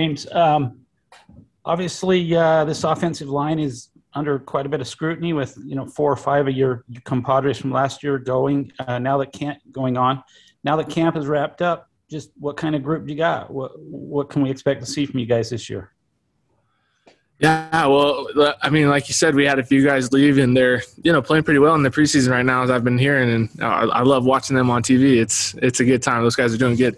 James, um, obviously uh, this offensive line is under quite a bit of scrutiny with you know four or five of your compadres from last year going. Uh, now that camp going on, now that camp is wrapped up, just what kind of group do you got? What what can we expect to see from you guys this year? Yeah, well, I mean, like you said, we had a few guys leave, and they're you know playing pretty well in the preseason right now, as I've been hearing, and I, I love watching them on TV. It's it's a good time. Those guys are doing good.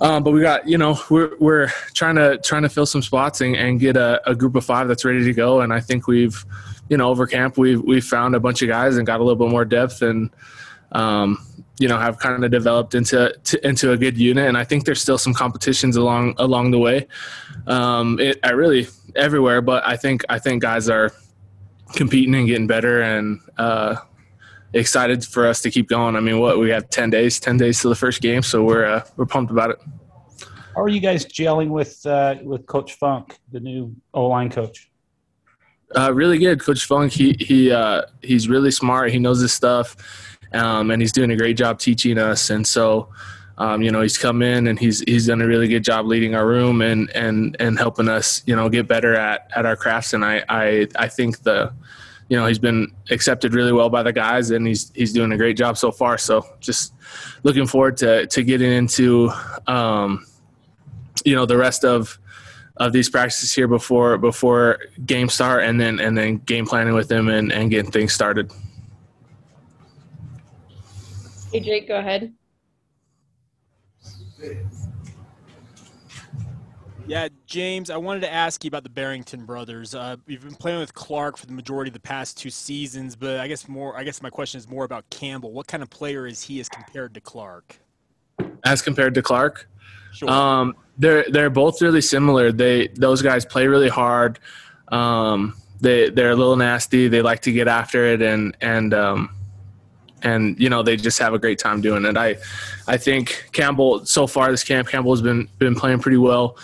Um, but we got you know we're we're trying to trying to fill some spots and, and get a, a group of five that's ready to go, and I think we've you know over camp we've we've found a bunch of guys and got a little bit more depth and. Um, you know, have kind of developed into to, into a good unit, and I think there's still some competitions along along the way. Um, it, I really everywhere, but I think I think guys are competing and getting better and uh, excited for us to keep going. I mean, what we have ten days, ten days to the first game, so we're uh, we're pumped about it. How are you guys gelling with uh, with Coach Funk, the new O line coach? Uh, really good, Coach Funk. He he uh, he's really smart. He knows his stuff, um, and he's doing a great job teaching us. And so, um, you know, he's come in and he's he's done a really good job leading our room and and and helping us, you know, get better at at our crafts. And I I I think the you know he's been accepted really well by the guys and he's he's doing a great job so far. So just looking forward to to getting into um, you know the rest of of these practices here before before game start and then and then game planning with them and, and getting things started. Hey jake go ahead Yeah, James, I wanted to ask you about the Barrington brothers. Uh, you've been playing with Clark for the majority of the past two seasons, but I guess more. I guess my question is more about Campbell. What kind of player is he as compared to Clark? As compared to Clark, sure. Um, they're they're both really similar. They those guys play really hard. Um, they they're a little nasty. They like to get after it, and and um, and you know they just have a great time doing it. I I think Campbell so far this camp Campbell has been been playing pretty well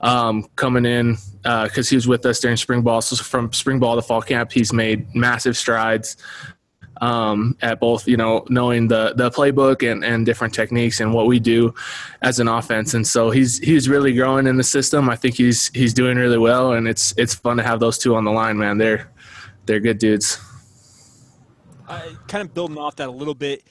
um, coming in because uh, he was with us during spring ball. So from spring ball to fall camp, he's made massive strides um, at both, you know, knowing the the playbook and, and different techniques and what we do as an offense. And so he's he's really growing in the system. I think he's he's doing really well, and it's it's fun to have those two on the line, man. They're they're good dudes. Uh, kind of building off that a little bit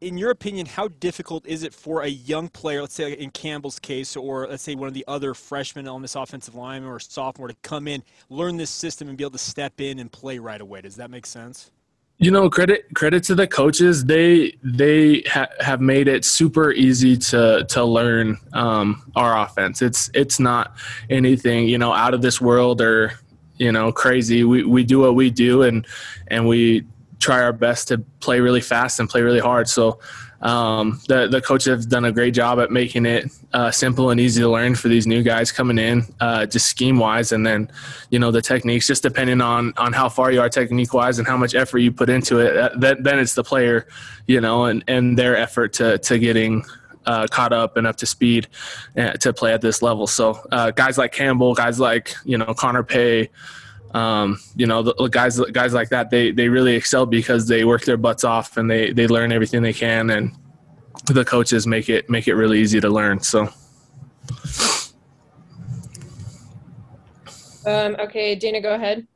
in your opinion, how difficult is it for a young player, let's say in Campbell's case, or let's say one of the other freshmen on this offensive line or sophomore, to come in, learn this system, and be able to step in and play right away? Does that make sense? You know, credit credit to the coaches. They they ha- have made it super easy to to learn um, our offense. It's it's not anything you know out of this world or you know crazy. We we do what we do and and we try our best to play really fast and play really hard. So um, the the coaches have done a great job at making it uh, simple and easy to learn for these new guys coming in, uh, just scheme wise, and then you know the techniques. Just depending on on how far you are technique wise and how much effort you put into it, that, then it's the player, you know, and and their effort to to getting. Uh, caught up and up to speed uh, to play at this level. So uh, guys like Campbell, guys like you know Connor Pay, um, you know, the, the guys guys like that they they really excel because they work their butts off and they they learn everything they can, and the coaches make it make it really easy to learn. So. Um, okay, Dana, go ahead.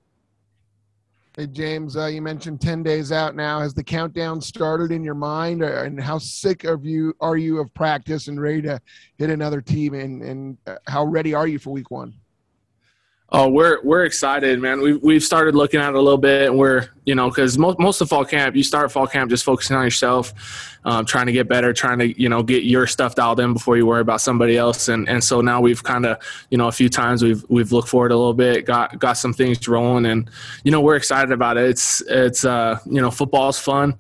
Hey James, uh, you mentioned ten days out now. Has the countdown started in your mind, or, and how sick of you are you of practice and ready to hit another team? And and uh, how ready are you for week one? Oh, we're we're excited, man. We've we've started looking at it a little bit, and we're you know because most most of fall camp, you start fall camp just focusing on yourself, um, trying to get better, trying to you know get your stuff dialed in before you worry about somebody else, and and so now we've kind of you know a few times we've we've looked forward a little bit, got got some things rolling, and you know we're excited about it. It's it's uh you know football's fun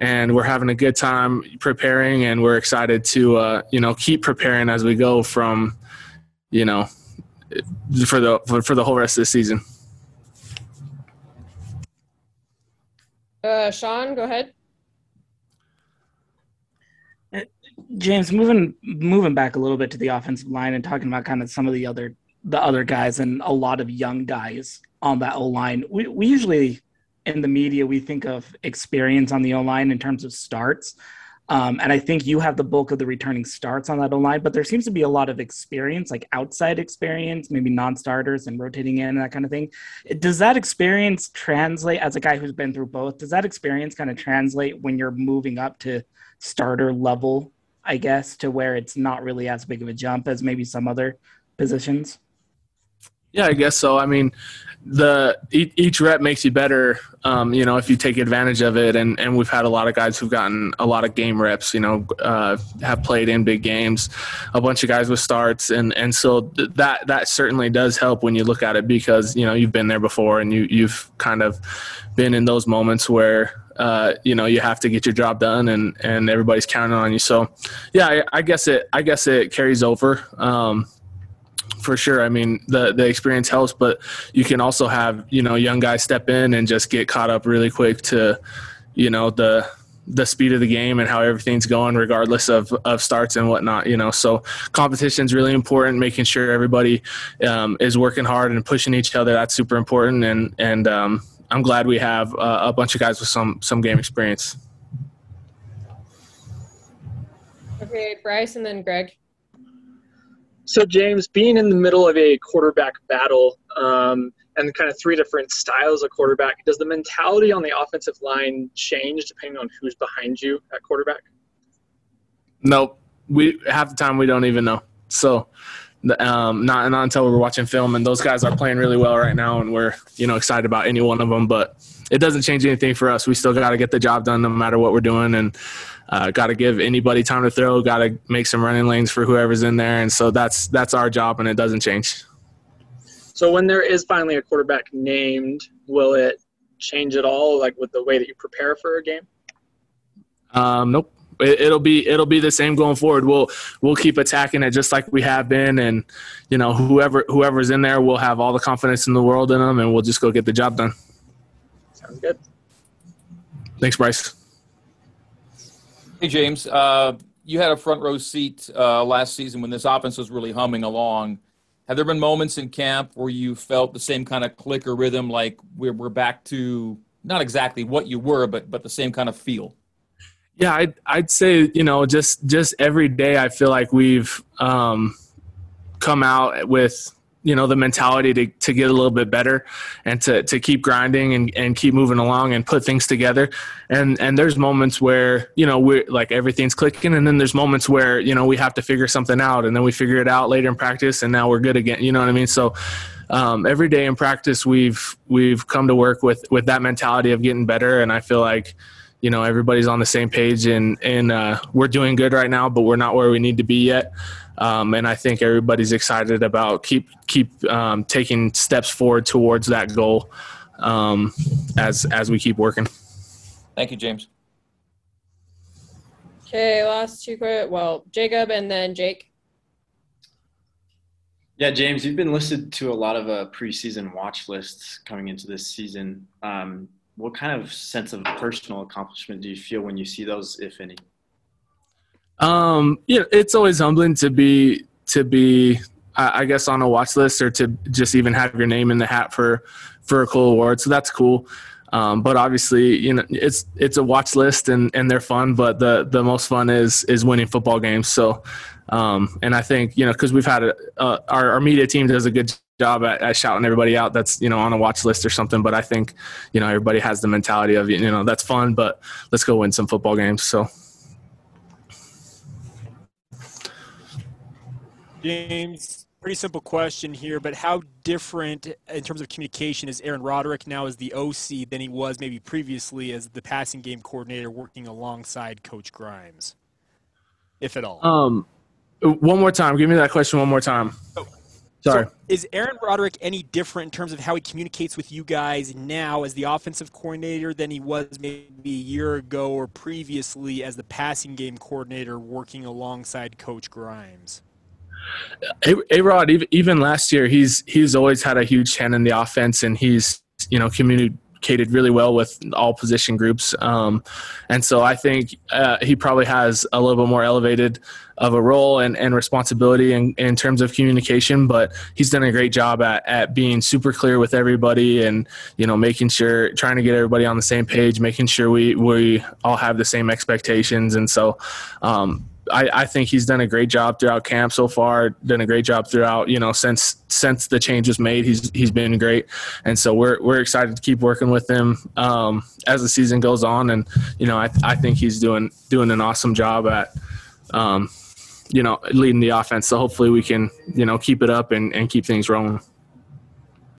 and we're having a good time preparing and we're excited to uh, you know keep preparing as we go from you know for the for, for the whole rest of the season. Uh, Sean, go ahead. Uh, James, moving moving back a little bit to the offensive line and talking about kind of some of the other the other guys and a lot of young guys on that O line. We we usually in the media we think of experience on the O line in terms of starts. Um, and I think you have the bulk of the returning starts on that line, but there seems to be a lot of experience, like outside experience, maybe non starters and rotating in and that kind of thing. Does that experience translate as a guy who's been through both? Does that experience kind of translate when you're moving up to starter level, I guess, to where it's not really as big of a jump as maybe some other positions? Yeah, I guess so. I mean, the each rep makes you better. Um, you know, if you take advantage of it, and and we've had a lot of guys who've gotten a lot of game reps. You know, uh, have played in big games, a bunch of guys with starts, and and so that that certainly does help when you look at it because you know you've been there before and you you've kind of been in those moments where uh, you know you have to get your job done and and everybody's counting on you so yeah I, I guess it i guess it carries over um, for sure. I mean, the the experience helps, but you can also have you know young guys step in and just get caught up really quick to you know the the speed of the game and how everything's going regardless of, of starts and whatnot you know. So competition is really important making sure everybody um, is working hard and pushing each other. That's super important and and um, i'm glad we have uh, a bunch of guys with some some game experience. Okay bryce and then greg so, James, being in the middle of a quarterback battle um, and kind of three different styles of quarterback, does the mentality on the offensive line change depending on who's behind you at quarterback? Nope. We half the time we don't even know. So, um, not not until we're watching film, and those guys are playing really well right now, and we're you know excited about any one of them. But it doesn't change anything for us. We still got to get the job done no matter what we're doing, and uh, got to give anybody time to throw. Got to make some running lanes for whoever's in there, and so that's that's our job, and it doesn't change. So when there is finally a quarterback named, will it change at all, like with the way that you prepare for a game? Um, nope. It, will be it'll be the same going forward. We'll we'll keep attacking it just like we have been, and you know whoever whoever's in there, we'll have all the confidence in the world in them, and we'll just go get the job done. Sounds good. Thanks, Bryce. Hey, James. Uh, you had a front row seat uh, last season when this offense was really humming along. Have there been moments in camp where you felt the same kind of click or rhythm, like we're, we're back to not exactly what you were, but but the same kind of feel? Yeah, I'd, I'd say you know just just every day I feel like we've um, come out with you know the mentality to, to get a little bit better and to, to keep grinding and, and keep moving along and put things together. And and there's moments where you know we're like everything's clicking and then there's moments where you know we have to figure something out and then we figure it out later in practice and now we're good again you know what i mean? So um, every day in practice we've we've come to work with with that mentality of getting better and i feel like you know everybody's on the same page and and uh, we're doing good right now but we're not where we need to be yet um, and I think everybody's excited about keep keep um, taking steps forward towards that goal um, as as we keep working. Thank you, James. Okay, last two quick. Well, Jacob and then Jake. Yeah, James, you've been listed to a lot of uh, preseason watch lists coming into this season. Um, what kind of sense of personal accomplishment do you feel when you see those, if any? Um, know, it's always humbling to be to be, I guess, on a watch list or to just even have your name in the hat for for a cool award. So that's cool. Um, but obviously, you know, it's it's a watch list and, and they're fun. But the the most fun is is winning football games. So, um, and I think you know because we've had a, uh, our our media team does a good job at, at, shouting everybody out that's you know on a watch list or something. But I think you know everybody has the mentality of you know that's fun, but let's go win some football games. So. James, pretty simple question here, but how different in terms of communication is Aaron Roderick now as the OC than he was maybe previously as the passing game coordinator working alongside Coach Grimes, if at all? Um, one more time. Give me that question one more time. Oh. Sorry. So is Aaron Roderick any different in terms of how he communicates with you guys now as the offensive coordinator than he was maybe a year ago or previously as the passing game coordinator working alongside Coach Grimes? A Rod, even last year, he's he's always had a huge hand in the offense, and he's you know communicated really well with all position groups. Um, and so I think uh, he probably has a little bit more elevated of a role and, and responsibility in, in terms of communication, but he's done a great job at, at being super clear with everybody and, you know, making sure, trying to get everybody on the same page, making sure we, we all have the same expectations. And so, um, I, I, think he's done a great job throughout camp so far. Done a great job throughout, you know, since since the change was made. He's he's been great, and so we're we're excited to keep working with him um, as the season goes on. And you know, I I think he's doing doing an awesome job at, um, you know, leading the offense. So hopefully we can you know keep it up and, and keep things rolling.